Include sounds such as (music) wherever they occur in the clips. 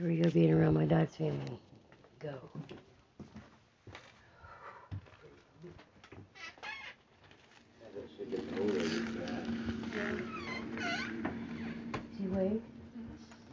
Here we go, being around my dad's family. Go. Is he awake?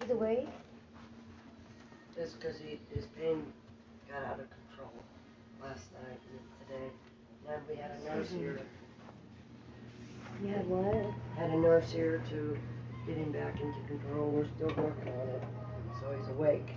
He's awake? Just because he, his pain got out of control last night and today. Then we had a nurse here. You had what? Had a nurse here to get him back into control. We're still working on it. He's awake.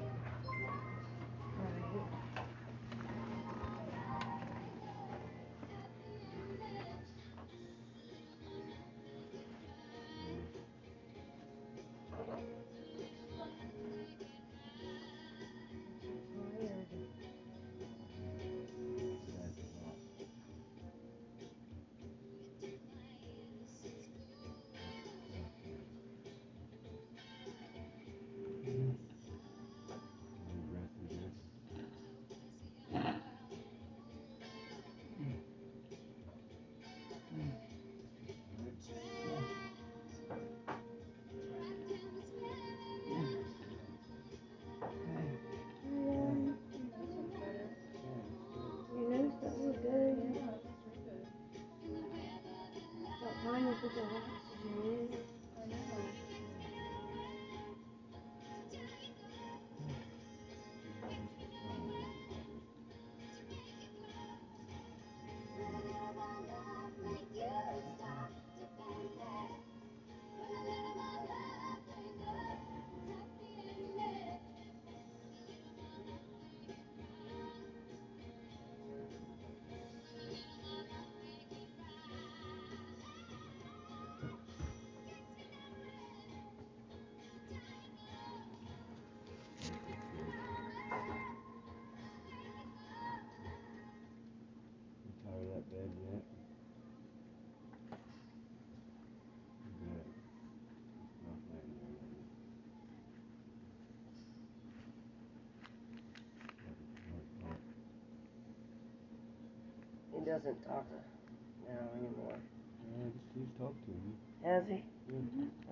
He doesn't talk uh, now anymore. Yeah, just, just talk to me. Has he? Yeah.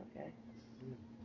Okay. Grandma,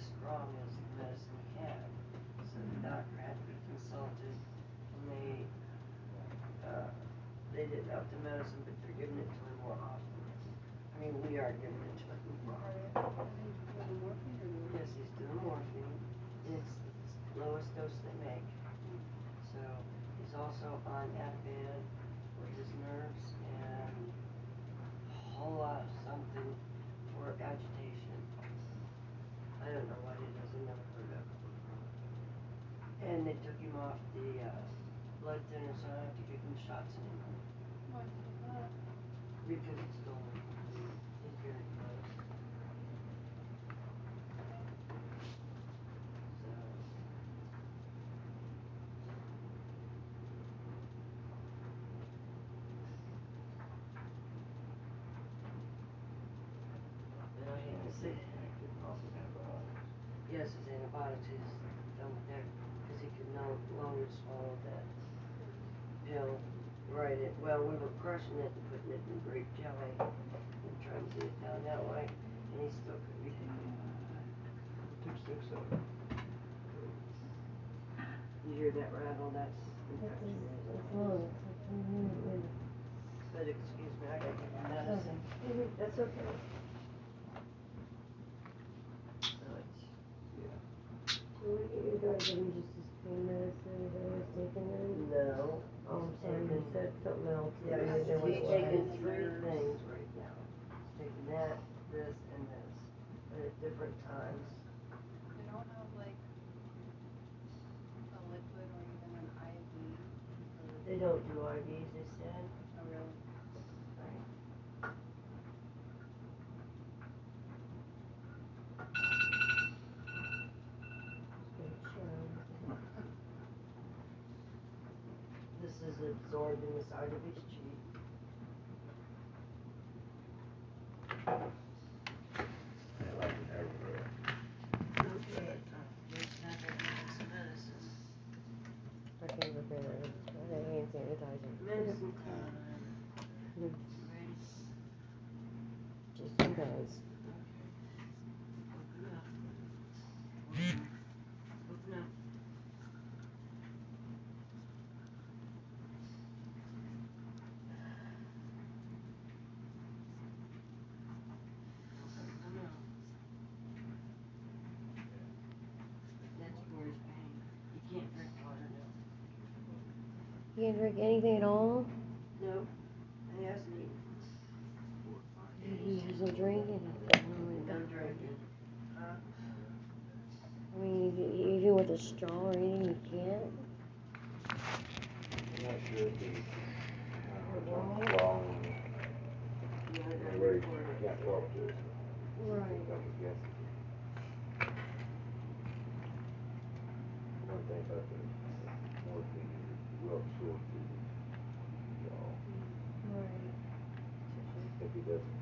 strong as fortunate to put this in grape jelly. don't do RVs said Oh, really? Right. (laughs) This is absorbing this artificial You can't drink anything at all? if he doesn't.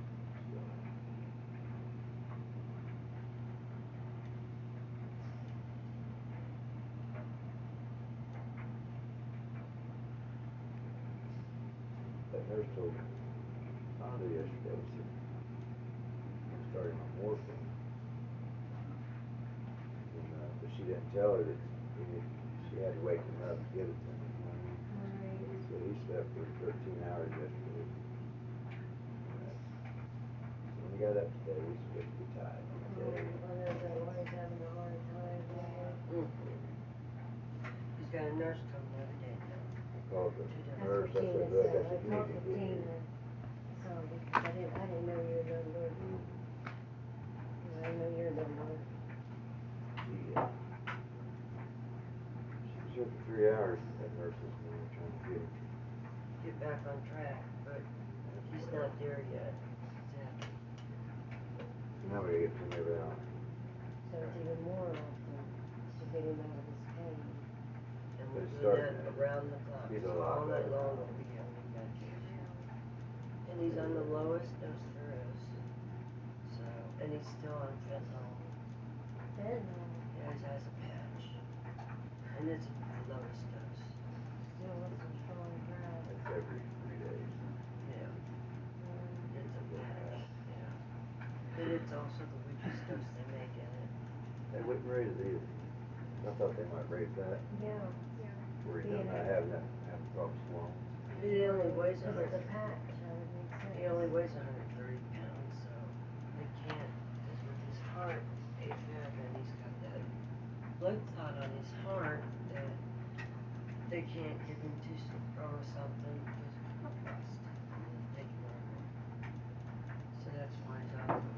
That nurse told Fonda yesterday, she started on morphine. And, uh, but she didn't tell her that she had to wake him up to get it to him. So he slept for 13 hours yesterday. He got upstairs with the tide. He's got a nurse coming every day now. I called the nurse, I said, look, I said, you need to get him. I didn't, I didn't know you were the nurse. Mm-hmm. I didn't know you were the nurse. Uh, she, was here for three hours, that nurse was there trying to get. Get back on track, but he's not there yet never get. So it's even more often out of pain. And we do that around the clock. It's all night long we'll be having that. And he's on the lowest dose there is. So, and he's still on fentanyl. Fentanyl? Yeah, he has a patch. And it's a raise that, Yeah, where he doesn't have that, have only weighs a the pack, he only weighs hundred and thirty pounds, so they can't, because with his heart, and he's got that blood clot on his heart, that they can't give him tissue or something, because of the cost. So that's why he's out of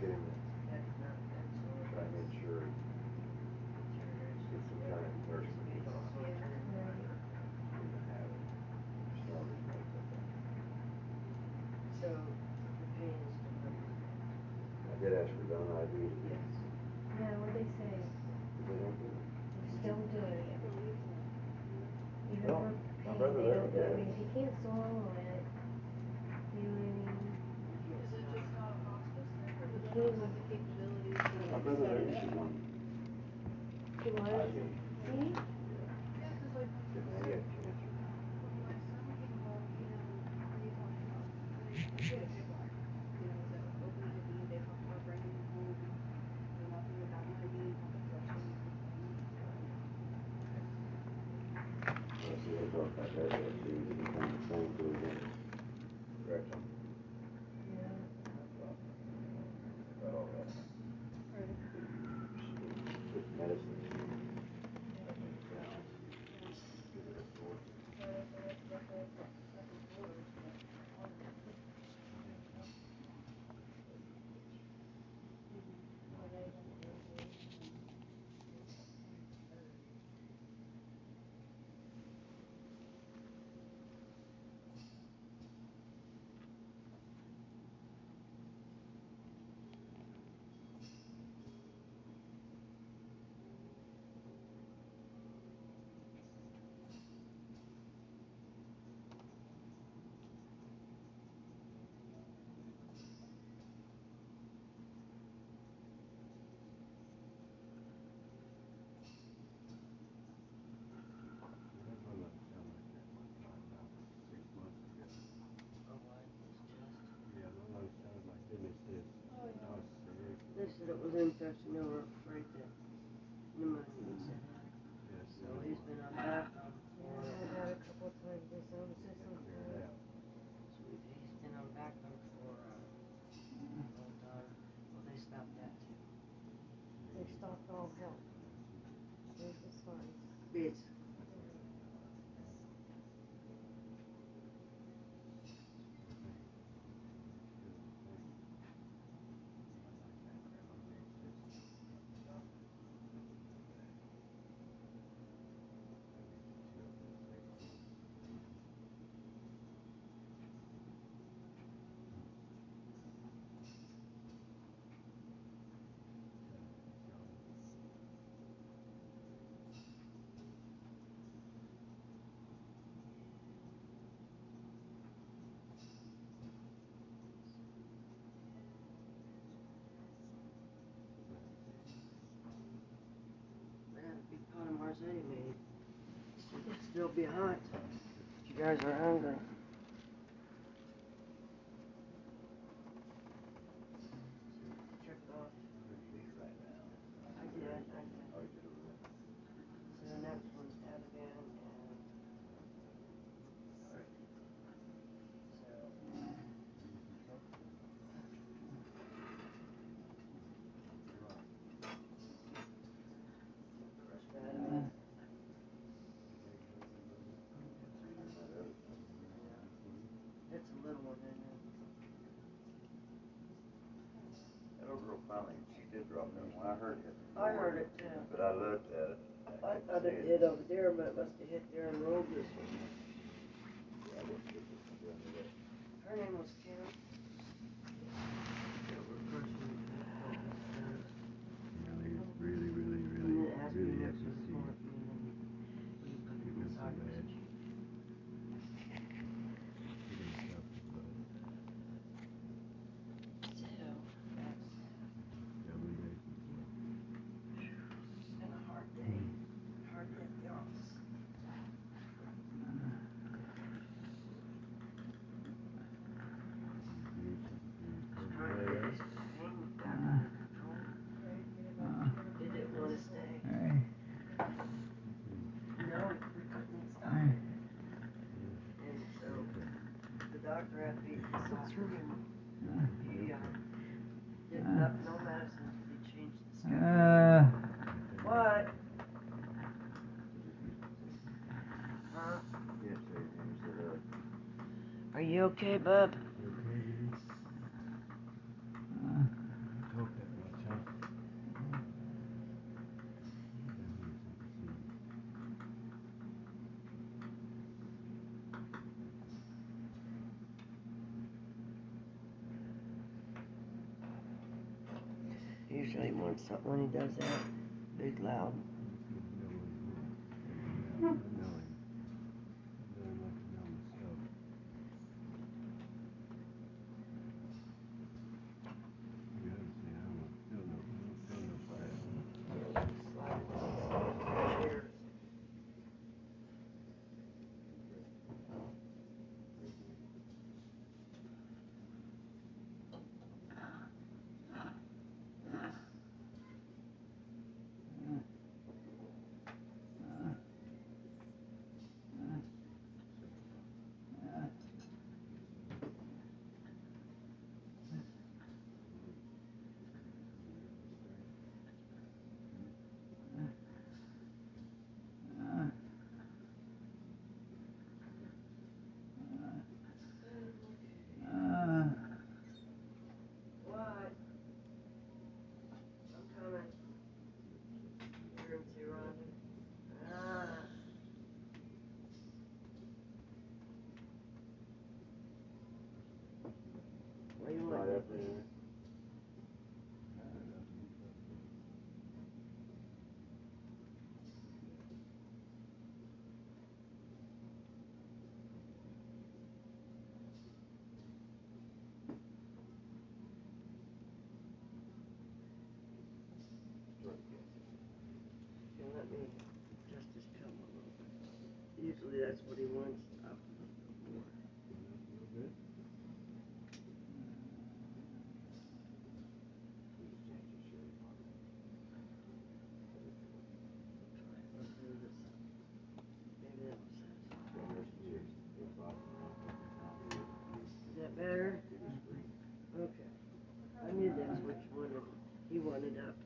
getting, trying to ensure, get some time. Jesus. afternoon. Be hot. You guys are hungry. Check it off. I did, I did. So the next one's Ativan and. So. First Ativan. It's a little one, isn't it? That old girl finally, did drop that one, I heard it. I heard it too. But I looked at it. I thought it hit over there, but it must have hit there and rolled this one. Yeah, I didn't think it was gonna do that. Her name was Kim. Yeah, we're crushing it. Really, really, really, And really, it has to be really have mixed to with see. morphine and we put It it was so inside bad. this. So, that's been a hard day. Hard day at the office. Trying to get this pain back under control. It didn't wanna stay. No, we couldn't stop it. And so, the doctor had to be he, uh, did not, no medicine, he changed the schedule. What? Huh? Yeah, so your name said, uh, Are you okay, bub? Talk that much, huh? He wants something when he does that, big loud. Cheers. What? I'm coming. You're in see Roger. Ah. What do you want? right up there. Here, let me adjust his pillow a little bit. Usually that's what he wants up more. Let's do this. Maybe that was Is that better? Okay. I knew that's which one he wanted up.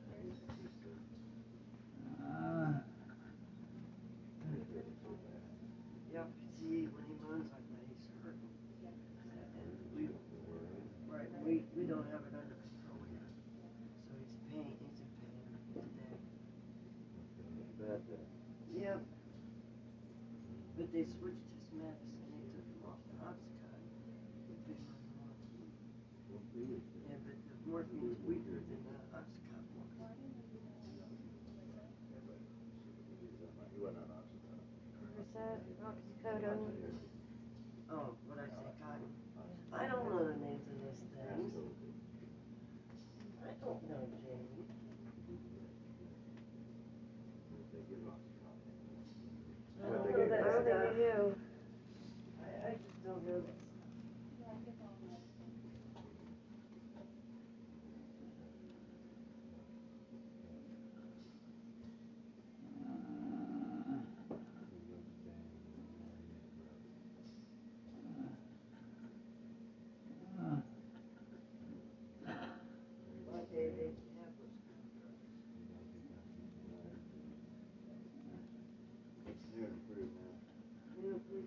Yep, see, when he moans like that, he's hurting. And we, right, we, we don't have it under control yet. So he's pain, he's in pain today. Bad day. Yep. But they switched his medicine, they took him off the Oxycontin. He's been on morphine. Yeah, but the morphine's weaker than the Oxycontin was. He wasn't on oxycontin. Where's that? Oxycodone? Oh,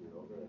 you're over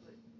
correctly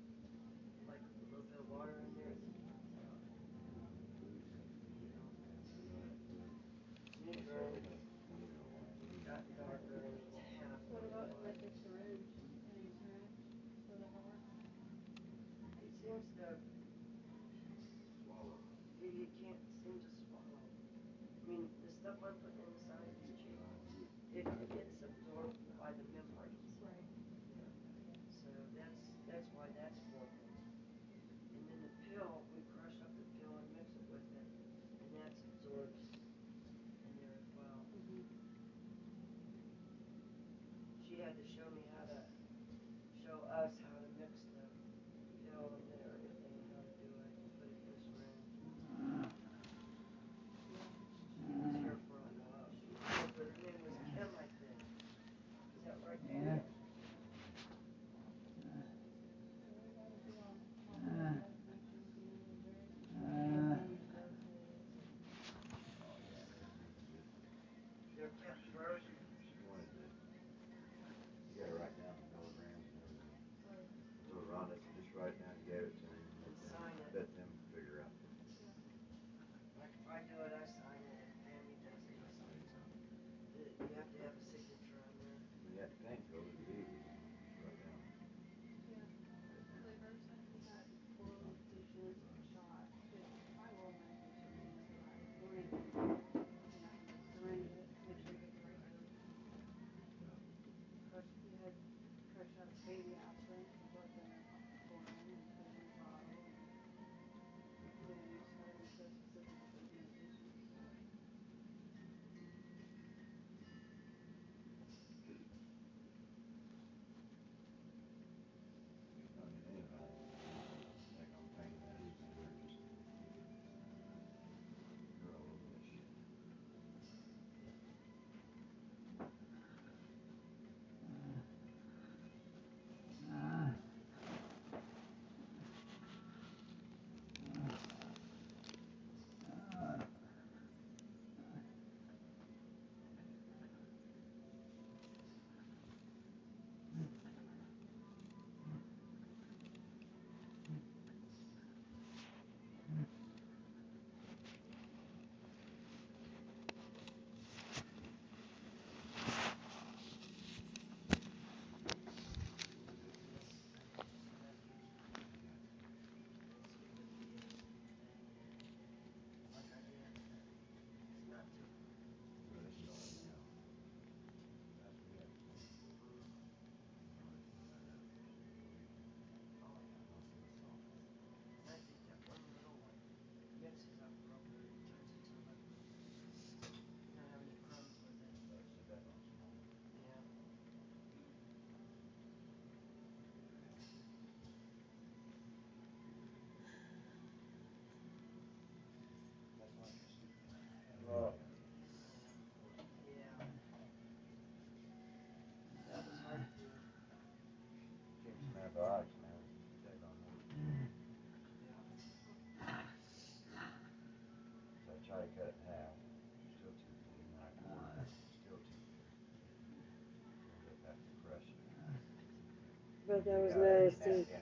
that was nice.